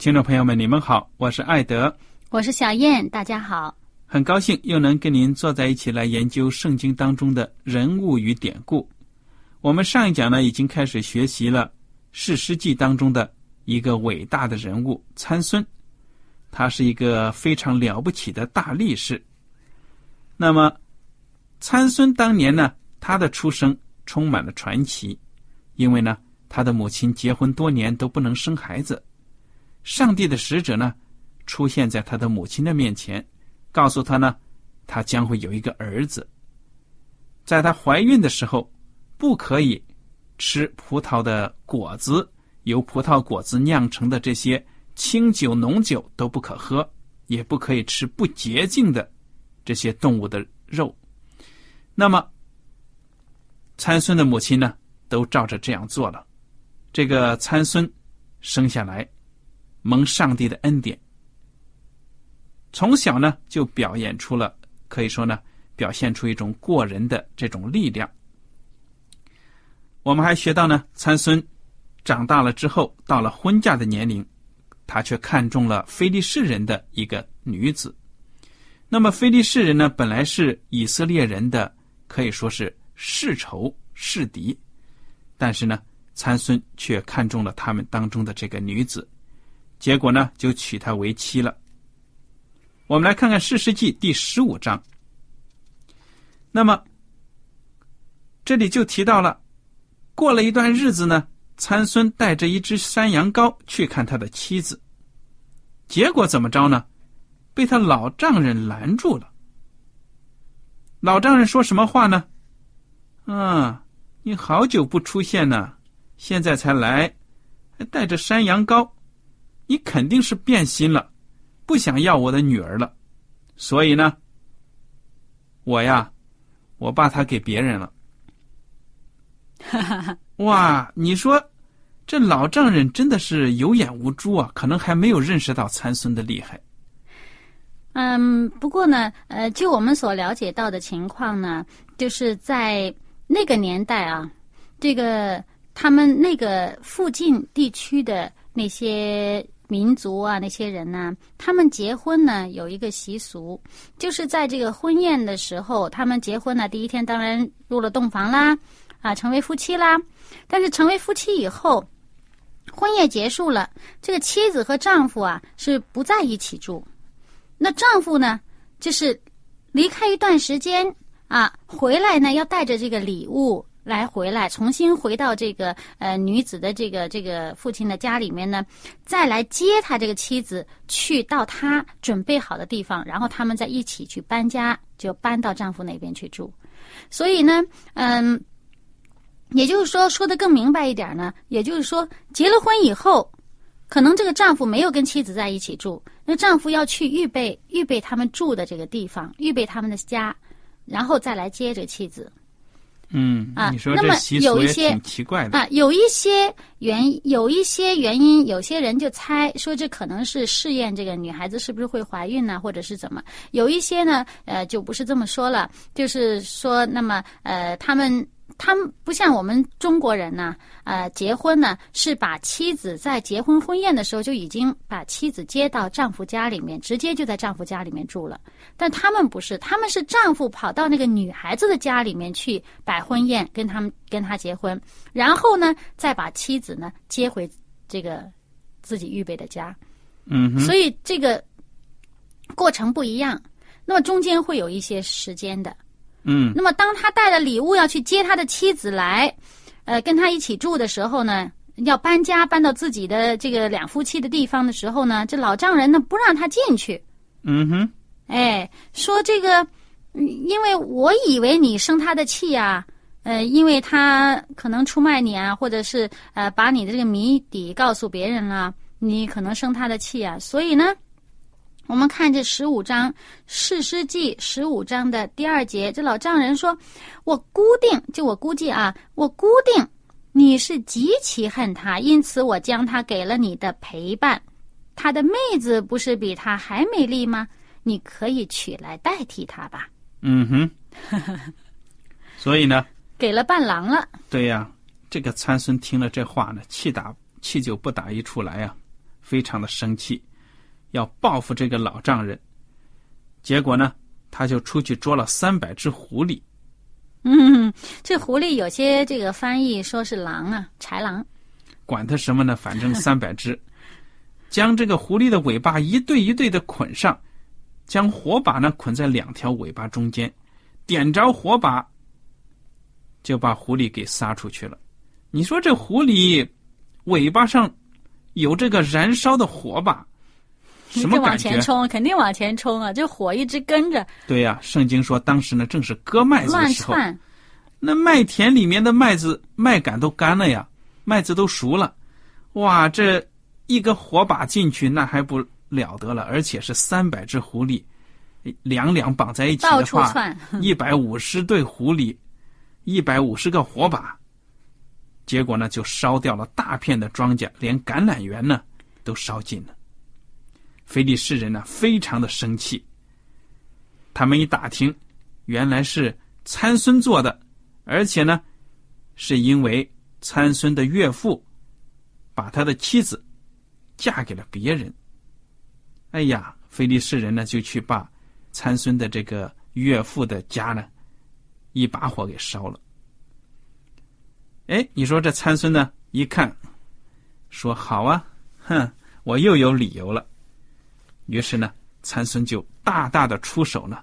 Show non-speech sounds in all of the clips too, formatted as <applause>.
听众朋友们，你们好，我是艾德，我是小燕，大家好，很高兴又能跟您坐在一起来研究圣经当中的人物与典故。我们上一讲呢，已经开始学习了《史诗记》当中的一个伟大的人物参孙，他是一个非常了不起的大力士。那么，参孙当年呢，他的出生充满了传奇，因为呢，他的母亲结婚多年都不能生孩子。上帝的使者呢，出现在他的母亲的面前，告诉他呢，他将会有一个儿子。在他怀孕的时候，不可以吃葡萄的果子，由葡萄果子酿成的这些清酒、浓酒都不可喝，也不可以吃不洁净的这些动物的肉。那么，参孙的母亲呢，都照着这样做了。这个参孙生下来。蒙上帝的恩典，从小呢就表演出了，可以说呢表现出一种过人的这种力量。我们还学到呢，参孙长大了之后，到了婚嫁的年龄，他却看中了非利士人的一个女子。那么非利士人呢，本来是以色列人的可以说是世仇世敌，但是呢，参孙却看中了他们当中的这个女子。结果呢，就娶她为妻了。我们来看看《世世纪》第十五章。那么，这里就提到了，过了一段日子呢，参孙带着一只山羊羔去看他的妻子。结果怎么着呢？被他老丈人拦住了。老丈人说什么话呢？啊，你好久不出现呢，现在才来，还带着山羊羔。你肯定是变心了，不想要我的女儿了，所以呢，我呀，我把她给别人了。哈哈哈！哇，你说这老丈人真的是有眼无珠啊，可能还没有认识到参孙的厉害。嗯，不过呢，呃，就我们所了解到的情况呢，就是在那个年代啊，这个他们那个附近地区的那些。民族啊，那些人呢？他们结婚呢，有一个习俗，就是在这个婚宴的时候，他们结婚呢，第一天当然入了洞房啦，啊，成为夫妻啦。但是成为夫妻以后，婚宴结束了，这个妻子和丈夫啊是不在一起住。那丈夫呢，就是离开一段时间啊，回来呢要带着这个礼物。来回来，重新回到这个呃女子的这个这个父亲的家里面呢，再来接他这个妻子去到他准备好的地方，然后他们再一起去搬家，就搬到丈夫那边去住。所以呢，嗯，也就是说，说的更明白一点呢，也就是说，结了婚以后，可能这个丈夫没有跟妻子在一起住，那丈夫要去预备预备他们住的这个地方，预备他们的家，然后再来接这妻子。嗯，啊那么有一些挺奇怪的。啊，有一些原有一些原因，有些人就猜说这可能是试验这个女孩子是不是会怀孕呢、或者是怎么？有一些呢，呃，就不是这么说了，就是说，那么呃，他们他们不像我们中国人呢，呃，结婚呢是把妻子在结婚婚宴的时候就已经把妻子接到丈夫家里面，直接就在丈夫家里面住了。但他们不是，他们是丈夫跑到那个女孩子的家里面去摆婚宴，跟他们跟他结婚，然后呢，再把妻子呢接回这个自己预备的家。嗯哼，所以这个过程不一样，那么中间会有一些时间的。嗯。那么当他带了礼物要去接他的妻子来，呃，跟他一起住的时候呢，要搬家搬到自己的这个两夫妻的地方的时候呢，这老丈人呢不让他进去，嗯哼，哎，说这个，嗯因为我以为你生他的气啊，呃，因为他可能出卖你啊，或者是呃把你的这个谜底告诉别人了，你可能生他的气啊，所以呢，我们看这十五章《士师记》十五章的第二节，这老丈人说：“我估定，就我估计啊，我估定你是极其恨他，因此我将他给了你的陪伴。他的妹子不是比他还美丽吗？你可以取来代替他吧。嗯哼。<laughs> 所以呢，给了伴郎了，对呀，这个参孙听了这话呢，气打气就不打一处来呀，非常的生气，要报复这个老丈人。结果呢，他就出去捉了三百只狐狸。嗯，这狐狸有些这个翻译说是狼啊，豺狼。管它什么呢？反正三百只，将这个狐狸的尾巴一对一对的捆上，将火把呢捆在两条尾巴中间，点着火把，就把狐狸给撒出去了。你说这狐狸尾巴上有这个燃烧的火把，什么往感觉前？冲，肯定往前冲啊！这火一直跟着，对呀、圣经说当时呢正是割麦子的时候，那麦田里面的麦子麦秆都干了呀，麦子都熟了，哇，这一个火把进去那还不了得了，而且是三百只狐狸，两两绑在一起到的话，处窜，<laughs> 一百五十对狐狸，一百五十个火把，结果呢就烧掉了大片的庄稼，连橄榄园呢都烧尽了。非利士人呢非常的生气，他们一打听，原来是参孙做的，而且呢是因为参孙的岳父把他的妻子嫁给了别人。哎呀，菲利士人呢就去把参孙的这个岳父的家呢一把火给烧了。哎，你说这参孙呢一看，说好啊，哼，我又有理由了。于是呢，参孙就大大的出手呢，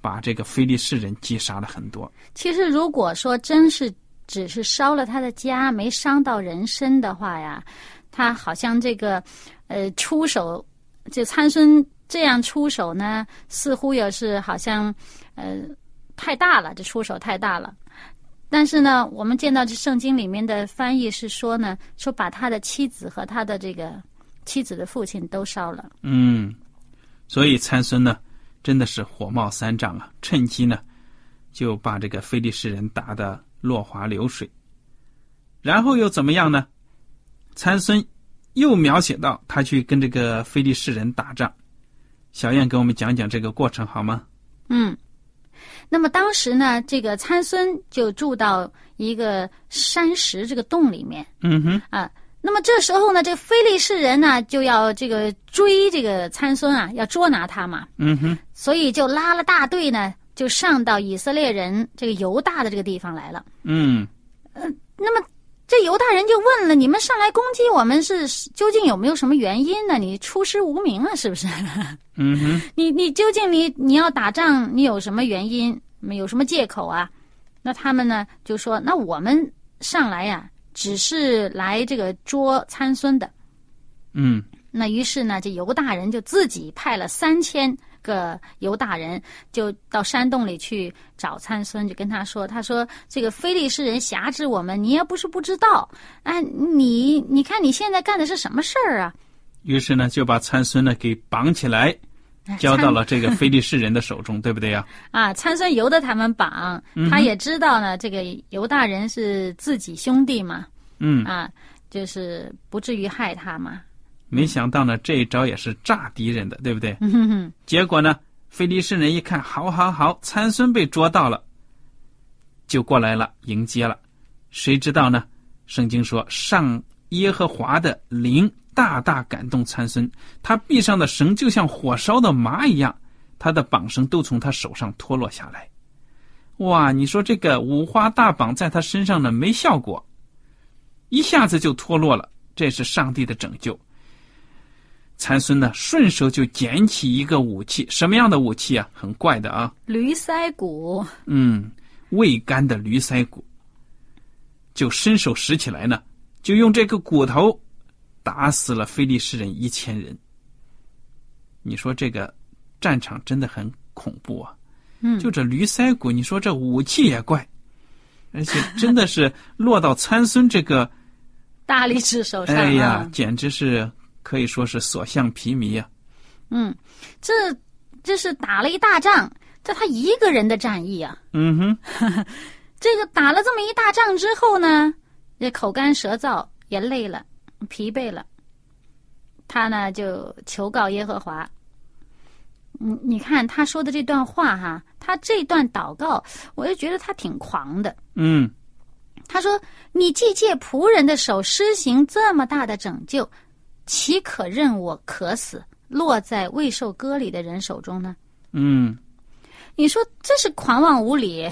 把这个非利士人击杀了很多。其实如果说真是只是烧了他的家，没伤到人身的话呀，他好像这个呃出手，就参孙这样出手呢，似乎也是好像呃太大了，这出手太大了。但是呢，我们见到这圣经里面的翻译是说呢，说把他的妻子和他的这个妻子的父亲都烧了。嗯，所以参孙呢，真的是火冒三丈啊，趁机呢，就把这个非利士人打得落花流水。然后又怎么样呢？参孙又描写到他去跟这个非利士人打仗。小燕给我们讲讲这个过程好吗？嗯，那么当时呢，这个参孙就住到一个山石这个洞里面嗯哼，啊。那么这时候呢，这个非利士人呢就要这个追这个参孙啊，要捉拿他嘛，嗯哼，所以就拉了大队呢，就上到以色列人这个犹大的这个地方来了。嗯那么这犹大人就问了：你们上来攻击我们是究竟有没有什么原因呢？你出师无名啊，是不是？<laughs> 嗯哼，你你究竟你你要打仗，你有什么原因？有什么借口啊？那他们呢就说：那我们上来呀、只是来这个捉参孙的。嗯那于是呢，这犹大人就自己派了三千个犹大人，就到山洞里去找参孙，就跟他说：“他说这个非利士人辖制我们，你也不是不知道，哎，你你看你现在干的是什么事儿啊？于是呢，就把参孙呢给绑起来，<laughs> 交到了这个非利士人的手中，对不对呀？<laughs> 啊，参孙由得他们绑，他也知道呢，这个犹大人是自己兄弟嘛，嗯，啊，就是不至于害他嘛。没想到呢，这一招也是炸敌人的，对不对？嗯哼哼，结果呢，非利士人一看，好好好，参孙被捉到了，就过来了迎接了。谁知道呢？圣经说，上耶和华的灵大大感动参孙，他臂上的绳就像火烧的麻一样，他的绑绳都从他手上脱落下来。哇，你说这个五花大绑在他身上呢没效果，一下子就脱落了，这是上帝的拯救。参孙呢，顺手就捡起一个武器，什么样的武器啊？很怪的啊，驴腮骨，嗯，未干的驴腮骨，就伸手拾起来呢，就用这个骨头打死了非利士人一千人。你说这个战场真的很恐怖啊！嗯，就这驴腮骨，你说这武器也怪，而且真的是落到参孙这个，<laughs> 大力士手上，哎呀，简直是。可以说是所向披靡呀。嗯，这这是打了一大仗，这他一个人的战役啊。嗯哼，<laughs> 这个打了这么一大仗之后呢，也口干舌燥，也累了，疲惫了。他呢就求告耶和华。嗯，你看他说的这段话哈，他这段祷告，我就觉得他挺狂的。嗯，他说：“你既借仆人的手施行这么大的拯救。”岂可任我渴死，落在未受割礼的人手中呢？嗯，你说这是狂妄无礼。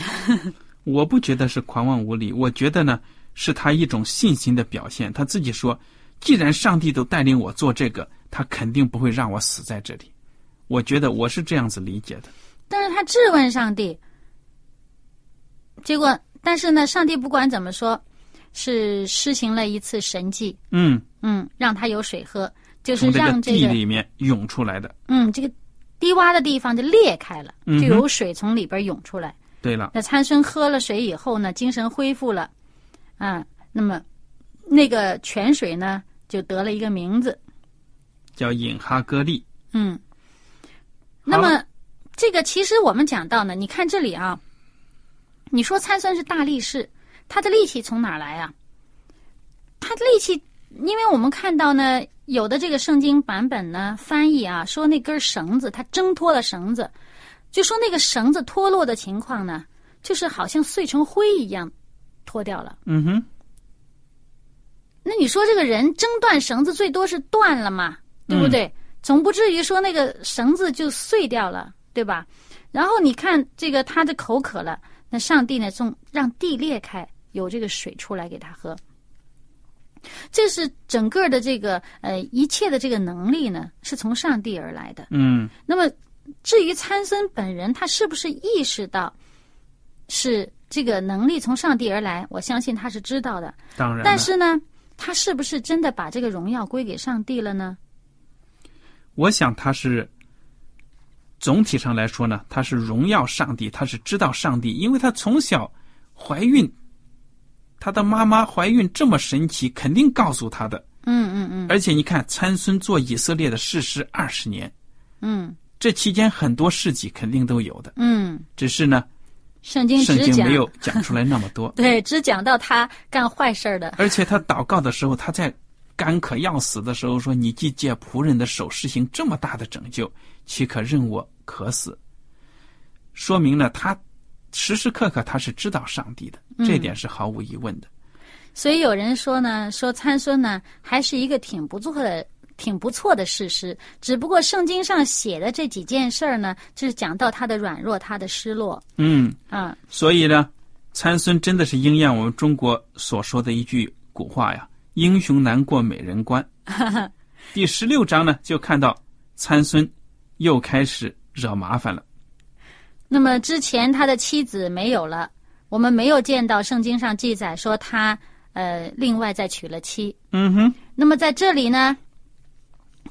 我不觉得是狂妄无礼，我觉得呢是他一种信心的表现。他自己说：“既然上帝都带领我做这个，他肯定不会让我死在这里。”我觉得我是这样子理解的。但是他质问上帝，结果，但是呢，上帝不管怎么说。是施行了一次神迹，嗯嗯，让他有水喝，就是让这个地里面涌出来的，嗯，这个低洼的地方就裂开了，就有水从里边涌出来。对了，那参孙喝了水以后呢，精神恢复了，啊，那么那个泉水呢，就得了一个名字，叫引哈戈利。嗯，那么这个其实我们讲到呢，你看这里啊，你说参孙是大力士。他的力气从哪来啊？他的力气，因为我们看到呢，有的这个圣经版本呢翻译啊，说那根绳子他挣脱了绳子，就说那个绳子脱落的情况呢，就是好像碎成灰一样脱掉了。嗯哼。那你说这个人挣断绳子，最多是断了嘛，对不对？总不至于说那个绳子就碎掉了，对吧？然后你看这个他的口渴了，那上帝呢，从让地裂开。有这个水出来给他喝，这是整个的这个呃一切的这个能力呢，是从上帝而来的。嗯，那么至于参孙本人，他是不是意识到是这个能力从上帝而来？我相信他是知道的。当然，但是呢，他是不是真的把这个荣耀归给上帝了呢？我想他是总体上来说呢，他是荣耀上帝，他是知道上帝，因为他从小怀孕。他的妈妈怀孕这么神奇，肯定告诉他的。嗯嗯嗯。而且你看，参孙做以色列的士师二十年。嗯。这期间很多事迹肯定都有的。嗯。只是呢，圣经圣经没有讲出来那么多。<laughs> 对，只讲到他干坏事儿的。而且他祷告的时候，他在干渴要死的时候说：“你既借仆人的手实行这么大的拯救，岂可任我渴死？”说明了他。时时刻刻他是知道上帝的，这点是毫无疑问的。所以有人说呢，说参孙呢还是一个挺不错的、挺不错的事实。只不过圣经上写的这几件事儿呢，就是讲到他的软弱、他的失落。嗯啊，所以呢，参孙真的是应验我们中国所说的一句古话呀：“英雄难过美人关。<laughs> ”第十六章呢，就看到参孙又开始惹麻烦了。那么之前他的妻子没有了，我们没有见到圣经上记载说他呃另外再娶了妻。嗯哼。那么在这里呢，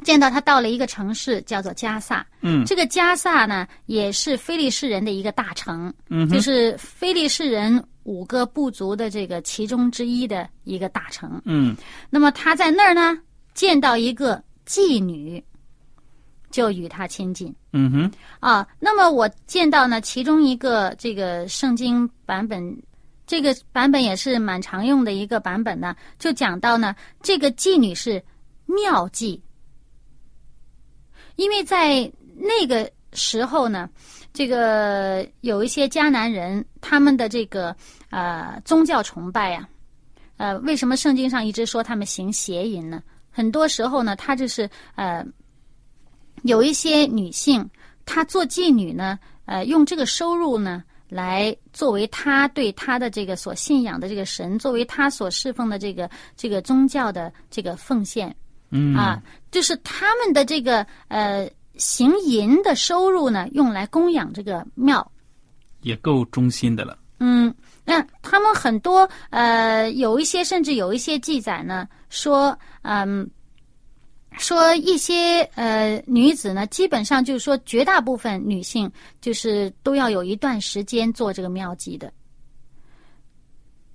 见到他到了一个城市叫做加萨。嗯。这个加萨呢也是非利士人的一个大城。嗯。就是非利士人五个部族的这个其中之一的一个大城。嗯。那么他在那儿呢见到一个妓女。就与他亲近。嗯哼，啊，那么我见到呢，其中一个这个圣经版本，这个版本也是蛮常用的一个版本呢，就讲到呢，这个妓女是妙妓，因为在那个时候呢，这个有一些迦南人，他们的这个呃宗教崇拜啊、呃，为什么圣经上一直说他们行邪淫呢？很多时候呢，他就是呃。有一些女性，她做妓女呢，呃，用这个收入呢，来作为她对她的这个所信仰的这个神，作为她所侍奉的这个这个宗教的这个奉献，嗯啊，就是他们的这个呃行淫的收入呢，用来供养这个庙。也够忠心的了。嗯，那他们很多呃，有一些甚至有一些记载呢，说嗯。说一些呃女子呢，基本上就是说绝大部分女性就是都要有一段时间做这个妙计的。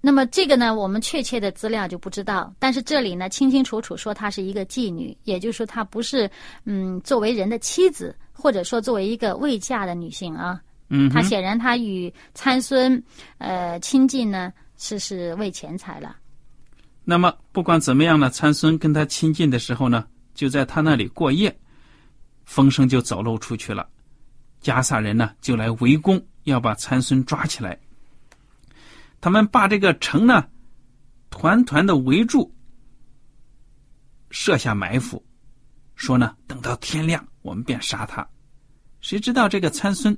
那么这个呢，我们确切的资料就不知道，但是这里呢清清楚楚说她是一个妓女，也就是说她不是嗯作为人的妻子，或者说作为一个未嫁的女性啊。嗯，她显然她与参孙呃亲近呢是是为钱财了。那么不管怎么样呢，参孙跟她亲近的时候呢，就在她那里过夜，风声就走漏出去了。加萨人呢就来围攻，要把参孙抓起来。他们把这个城呢团团的围住，设下埋伏，说呢等到天亮我们便杀他。谁知道这个参孙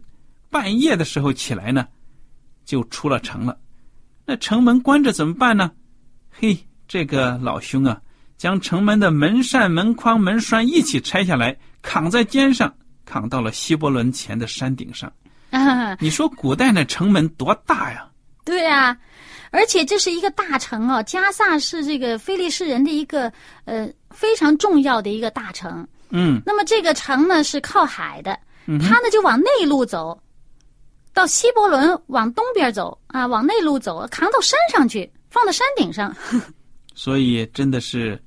半夜的时候起来呢，就出了城了。那城门关着怎么办呢？嘿，这个老兄啊！将城门的门扇、门框、门栓一起拆下来，扛在肩上，扛到了希伯伦前的山顶上。啊，你说古代那城门多大呀？对啊，而且这是一个大城哦，加萨是这个非利士人的一个呃非常重要的一个大城。嗯，那么这个城呢是靠海的，嗯他呢就往内陆走，到希伯伦往东边走啊，往内陆走，扛到山上去，放到山顶上。<laughs> 所以真的是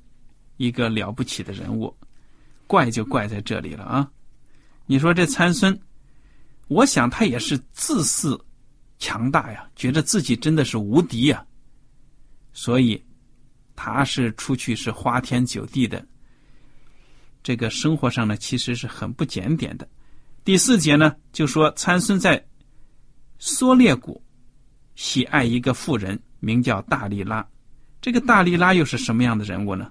一个了不起的人物，怪就怪在这里了啊！你说这参孙，我想他也是自恃强大呀，觉得自己真的是无敌呀，所以他是出去是花天酒地的。这个生活上呢，其实是很不检点的。第四节呢，就说参孙在梭列谷喜爱一个妇人，名叫大利拉。这个大利拉又是什么样的人物呢？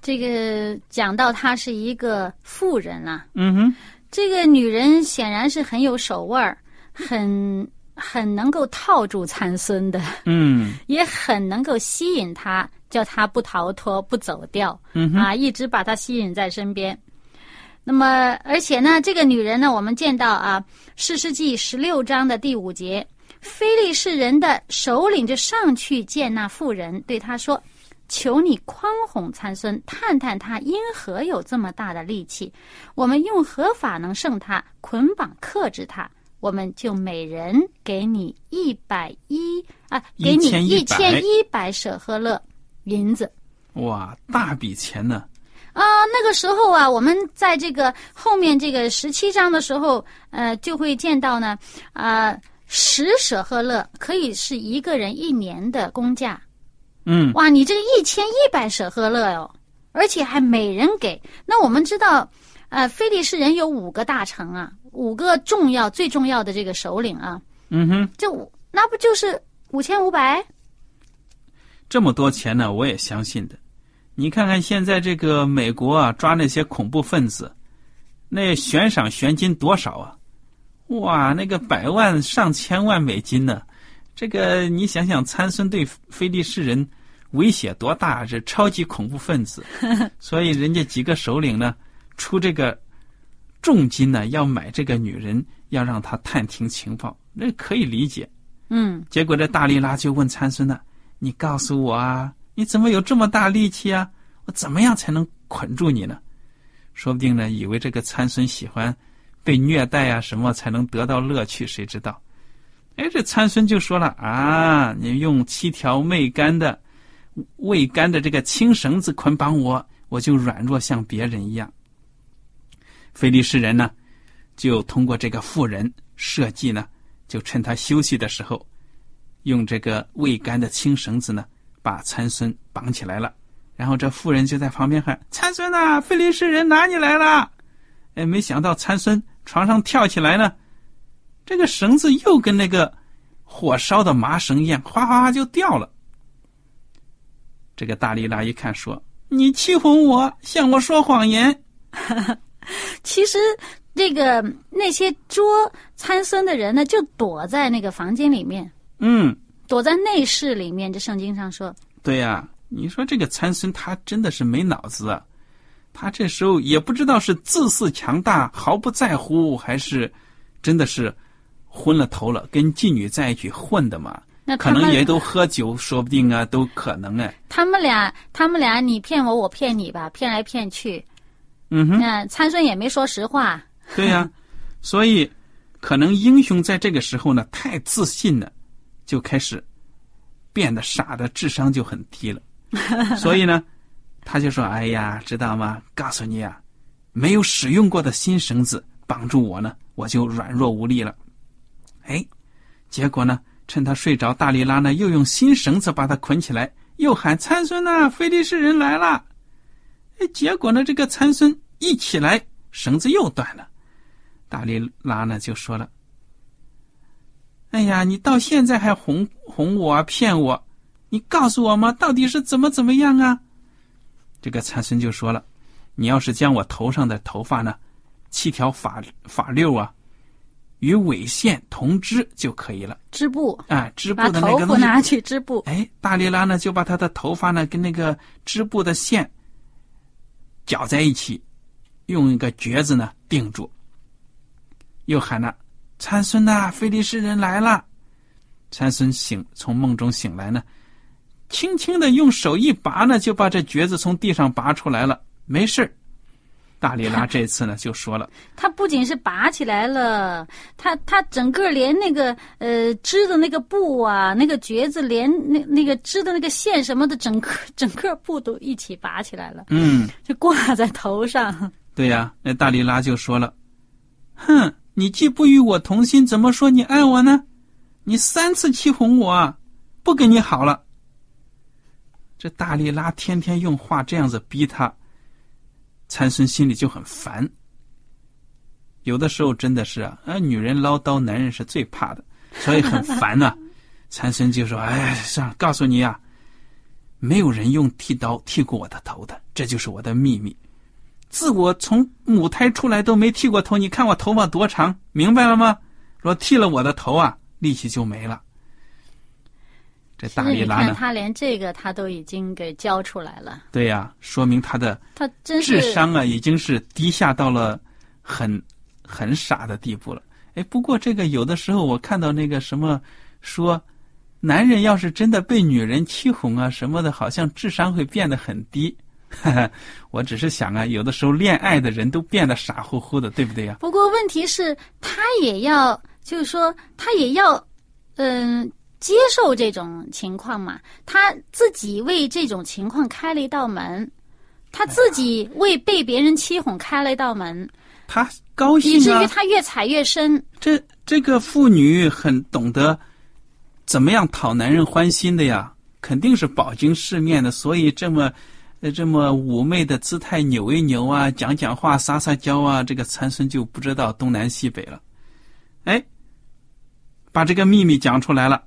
这个讲到她是一个妇人啊，嗯哼，这个女人显然是很有手腕儿，很很能够套住参孙的，嗯 <laughs> 也很能够吸引他，叫他不逃脱、不走掉。嗯，啊，一直把他吸引在身边。那么，而且呢，这个女人呢，我们见到啊，《士师记》十六章的第五节，非利士人的首领就上去见那妇人，对他说：“求你宽宏参孙，探探他因何有这么大的力气？我们用何法能胜他？捆绑克制他？我们就每人给你一百一啊，给你一千一百舍赫勒银子。”哇，大笔钱呢！啊、那个时候啊，我们在这个后面这个十七章的时候，呃，就会见到呢，啊、十舍赫勒可以是一个人一年的工价。嗯，哇，你这个一千一百舍赫勒哟，而且还每人给。那我们知道，呃，非利士人有五个大城啊，五个重要最重要的这个首领啊，嗯哼，就那不就是五千五百？这么多钱呢，我也相信的。你看看现在这个美国啊，抓那些恐怖分子，那悬赏悬金多少啊？哇，那个百万上千万美金呢！这个你想想，参孙对非利士人威胁多大？这超级恐怖分子，<laughs> 所以人家几个首领呢，出这个重金呢，要买这个女人，要让她探听情报，那可以理解。嗯，结果这大力拉就问参孙呢：“你告诉我啊，你怎么有这么大力气啊？我怎么样才能捆住你呢？”说不定呢，以为这个参孙喜欢被虐待啊，什么才能得到乐趣？谁知道？哎，这参孙就说了啊，你用七条未干的、未干的这个青绳子捆绑我，我就软弱像别人一样。菲利士人呢，就通过这个妇人设计呢，就趁他休息的时候，用这个未干的青绳子呢，把参孙绑起来了。然后这妇人就在旁边喊：“参孙呐，菲利士人拿你来了！”哎，没想到参孙床上跳起来呢，这个绳子又跟那个火烧的麻绳一样，哗哗哗就掉了。这个大力拉一看说：“你欺哄我，向我说谎言。” <laughs> <laughs> 其实，这个那些捉参孙的人呢，就躲在那个房间里面。嗯，躲在内室里面。这圣经上说。对呀，你说这个参孙他真的是没脑子啊！他这时候也不知道是自恃强大、毫不在乎，还是真的是昏了头了，跟妓女在一起混的嘛。那可能也都喝酒，说不定啊，都可能哎。他们俩，他们俩，你骗我，我骗你吧，骗来骗去。嗯哼。那参孙也没说实话。对呀，<laughs> 所以可能英雄在这个时候呢，太自信了，就开始变得傻的智商就很低了。<laughs> 所以呢，他就说：“哎呀，知道吗？告诉你啊，没有使用过的新绳子绑住我呢，我就软弱无力了。”哎，结果呢？趁他睡着，大力拉呢又用新绳子把他捆起来，又喊参孙呐，菲利士人来了。哎，结果呢，这个参孙一起来，绳子又断了。大力拉呢就说了：“哎呀，你到现在还哄哄我、骗我？你告诉我嘛，到底是怎么怎么样啊？”这个参孙就说了：“你要是将我头上的头发呢，七条发发溜啊。”与尾线同织就可以了。织布啊，织布的那个东西。拿去织布。哎，大力拉呢就把他的头发呢跟那个织布的线搅在一起，用一个橛子呢定住。又喊了：“参孙呐，菲利士人来了！”参孙醒从梦中醒来呢，轻轻的用手一拔呢，就把这橛子从地上拔出来了，没事大力拉这次呢就说了，<laughs> 他不仅是拔起来了，他他整个连那个呃织的那个布啊，那个橛子，连那那个织的那个线什么的，整个 <laughs> 整个布都一起拔起来了。嗯，就挂在头上。对呀，<laughs> 那大力拉就说了：“哼，你既不与我同心，怎么说你爱我呢？你三次欺哄我，不跟你好了。”这大力拉天天用话这样子逼他。参孙心里就很烦，有的时候真的是啊，啊，女人唠叨，男人是最怕的，所以很烦呐。<laughs> 参孙就说：“哎，算了，告诉你啊，没有人用剃刀剃过我的头的，这就是我的秘密。自我从母胎出来都没剃过头，你看我头发多长，明白了吗？若剃了我的头啊，力气就没了。”这大力拉呢？他连这个他都已经给教出来了。对呀，说明他的他真智商啊，已经是低下到了很很傻的地步了。哎，不过这个有的时候我看到那个什么说，男人要是真的被女人欺哄啊什么的，好像智商会变得很低。我只是想啊，有的时候恋爱的人都变得傻乎乎的，对不对呀？不过问题是，他也要就是说，他也要嗯。接受这种情况嘛？他自己为这种情况开了一道门，他自己为被别人欺哄开了一道门。他高兴啊！以至于他越踩越深。这这个妇女很懂得怎么样讨男人欢心的呀，肯定是饱经世面的，所以这么这么妩媚的姿态扭一扭啊，讲讲话撒撒娇啊，这个参孙就不知道东南西北了。哎，把这个秘密讲出来了。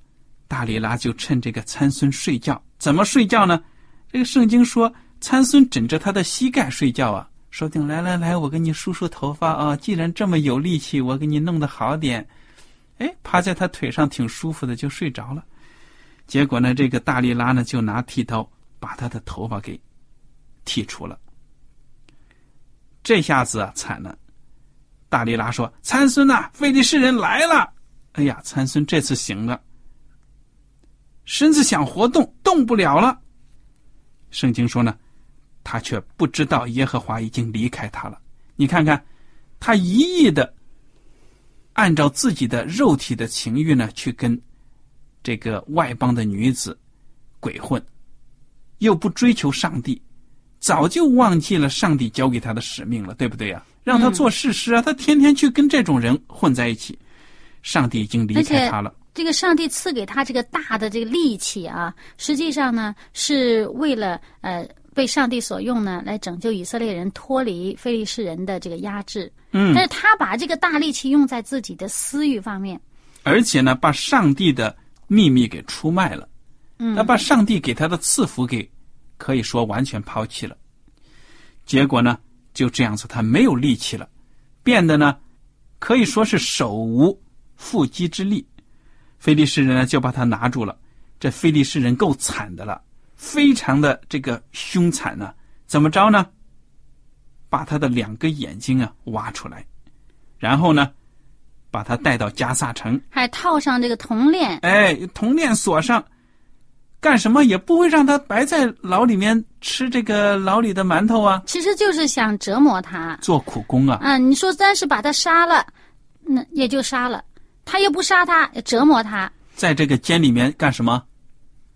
大力拉就趁这个参孙睡觉，怎么睡觉呢？这个圣经说，参孙枕着他的膝盖睡觉啊。说定来来来，我给你梳梳头发啊。既然这么有力气，我给你弄得好点。哎，趴在他腿上挺舒服的，就睡着了。结果呢，这个大力拉呢就拿剃刀把他的头发给剃除了。这下子啊惨了。大力拉说：“参孙呐，非利士人来了。”哎呀，参孙这次醒了。身子想活动，动不了了。圣经说呢，他却不知道耶和华已经离开他了。你看看，他一意的按照自己的肉体的情欲呢，去跟这个外邦的女子鬼混，又不追求上帝，早就忘记了上帝交给他的使命了，对不对呀？让他做事师啊，他天天去跟这种人混在一起，上帝已经离开他了。这个上帝赐给他这个大的这个力气啊，实际上呢，是为了呃被上帝所用呢，来拯救以色列人脱离非利士人的这个压制。嗯，但是他把这个大力气用在自己的私欲方面，而且呢，把上帝的秘密给出卖了。嗯，他把上帝给他的赐福给，可以说完全抛弃了。结果呢，就这样子，他没有力气了，变得呢，可以说是手无缚鸡之力。菲利士人呢，就把他拿住了。这菲利士人够惨的了，非常的这个凶残呢。怎么着呢？把他的两个眼睛啊挖出来，然后呢，把他带到加萨城，还套上这个铜链。哎，铜链锁上。干什么也不会让他白在牢里面吃这个牢里的馒头啊！其实就是想折磨他，做苦工啊！嗯，你说，但是把他杀了，那也就杀了。他又不杀他，折磨他，在这个监里面干什么？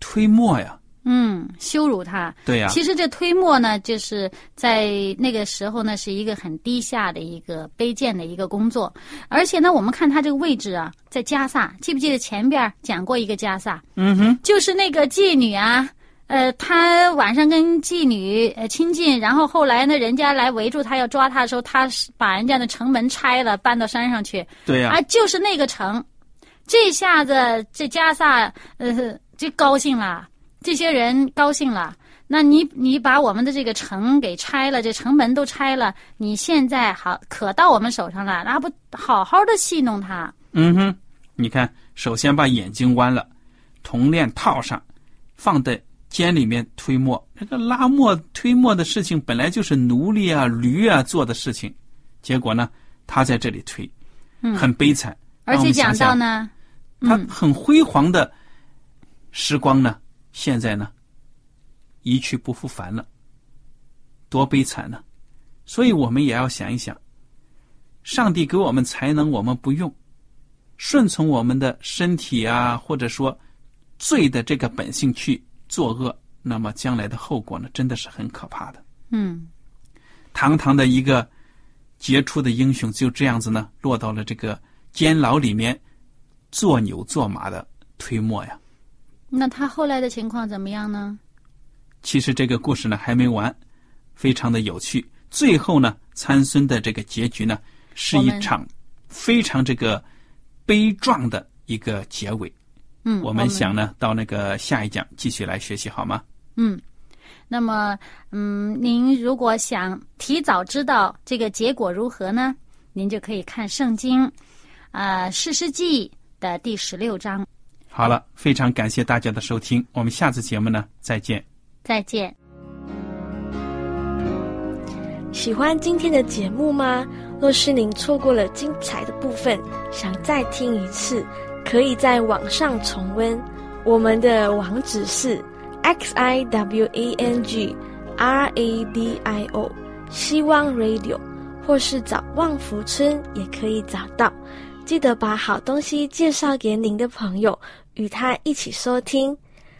推磨呀。嗯，羞辱他。对呀。其实这推磨呢，就是在那个时候呢，是一个很低下的一个卑贱的一个工作。而且呢，我们看他这个位置啊，在加萨，记不记得前边讲过一个加萨？嗯哼，就是那个妓女啊，呃，他晚上跟妓女呃亲近，然后后来呢，人家来围住他要抓他的时候，他把人家的城门拆了，搬到山上去。对呀。啊，就是那个城，这下子这加萨呃就高兴了。这些人高兴了，那你你把我们的这个城给拆了，这城门都拆了，你现在好可到我们手上了，那不好好的戏弄他？嗯哼，你看，首先把眼睛弯了，铜链套上，放在监里面推磨。这个拉磨推磨的事情本来就是奴隶啊、驴啊做的事情，结果呢，他在这里推，嗯，很悲惨。而且讲到呢，他很辉煌的时光呢。现在呢，一去不复返了，多悲惨呢！所以我们也要想一想，上帝给我们才能，我们不用，顺从我们的身体啊，或者说罪的这个本性去作恶，那么将来的后果呢，真的是很可怕的。嗯，堂堂的一个杰出的英雄，就这样子呢，落到了这个监牢里面，做牛做马的推磨呀。那他后来的情况怎么样呢？其实这个故事呢还没完，非常的有趣。最后呢，参孙的这个结局呢，是一场非常这个悲壮的一个结尾。嗯，我们想呢，到那个下一讲继续来学习好吗？嗯，那么嗯，您如果想提早知道这个结果如何呢，您就可以看圣经，啊，《诗诗记》的第十六章。好了，非常感谢大家的收听，我们下次节目呢再见。再见。喜欢今天的节目吗？若是您错过了精彩的部分，想再听一次，可以在网上重温。我们的网址是 x i w a n g r a d i o 希望 Radio，或是找望福村也可以找到。记得把好东西介绍给您的朋友。与他一起收听。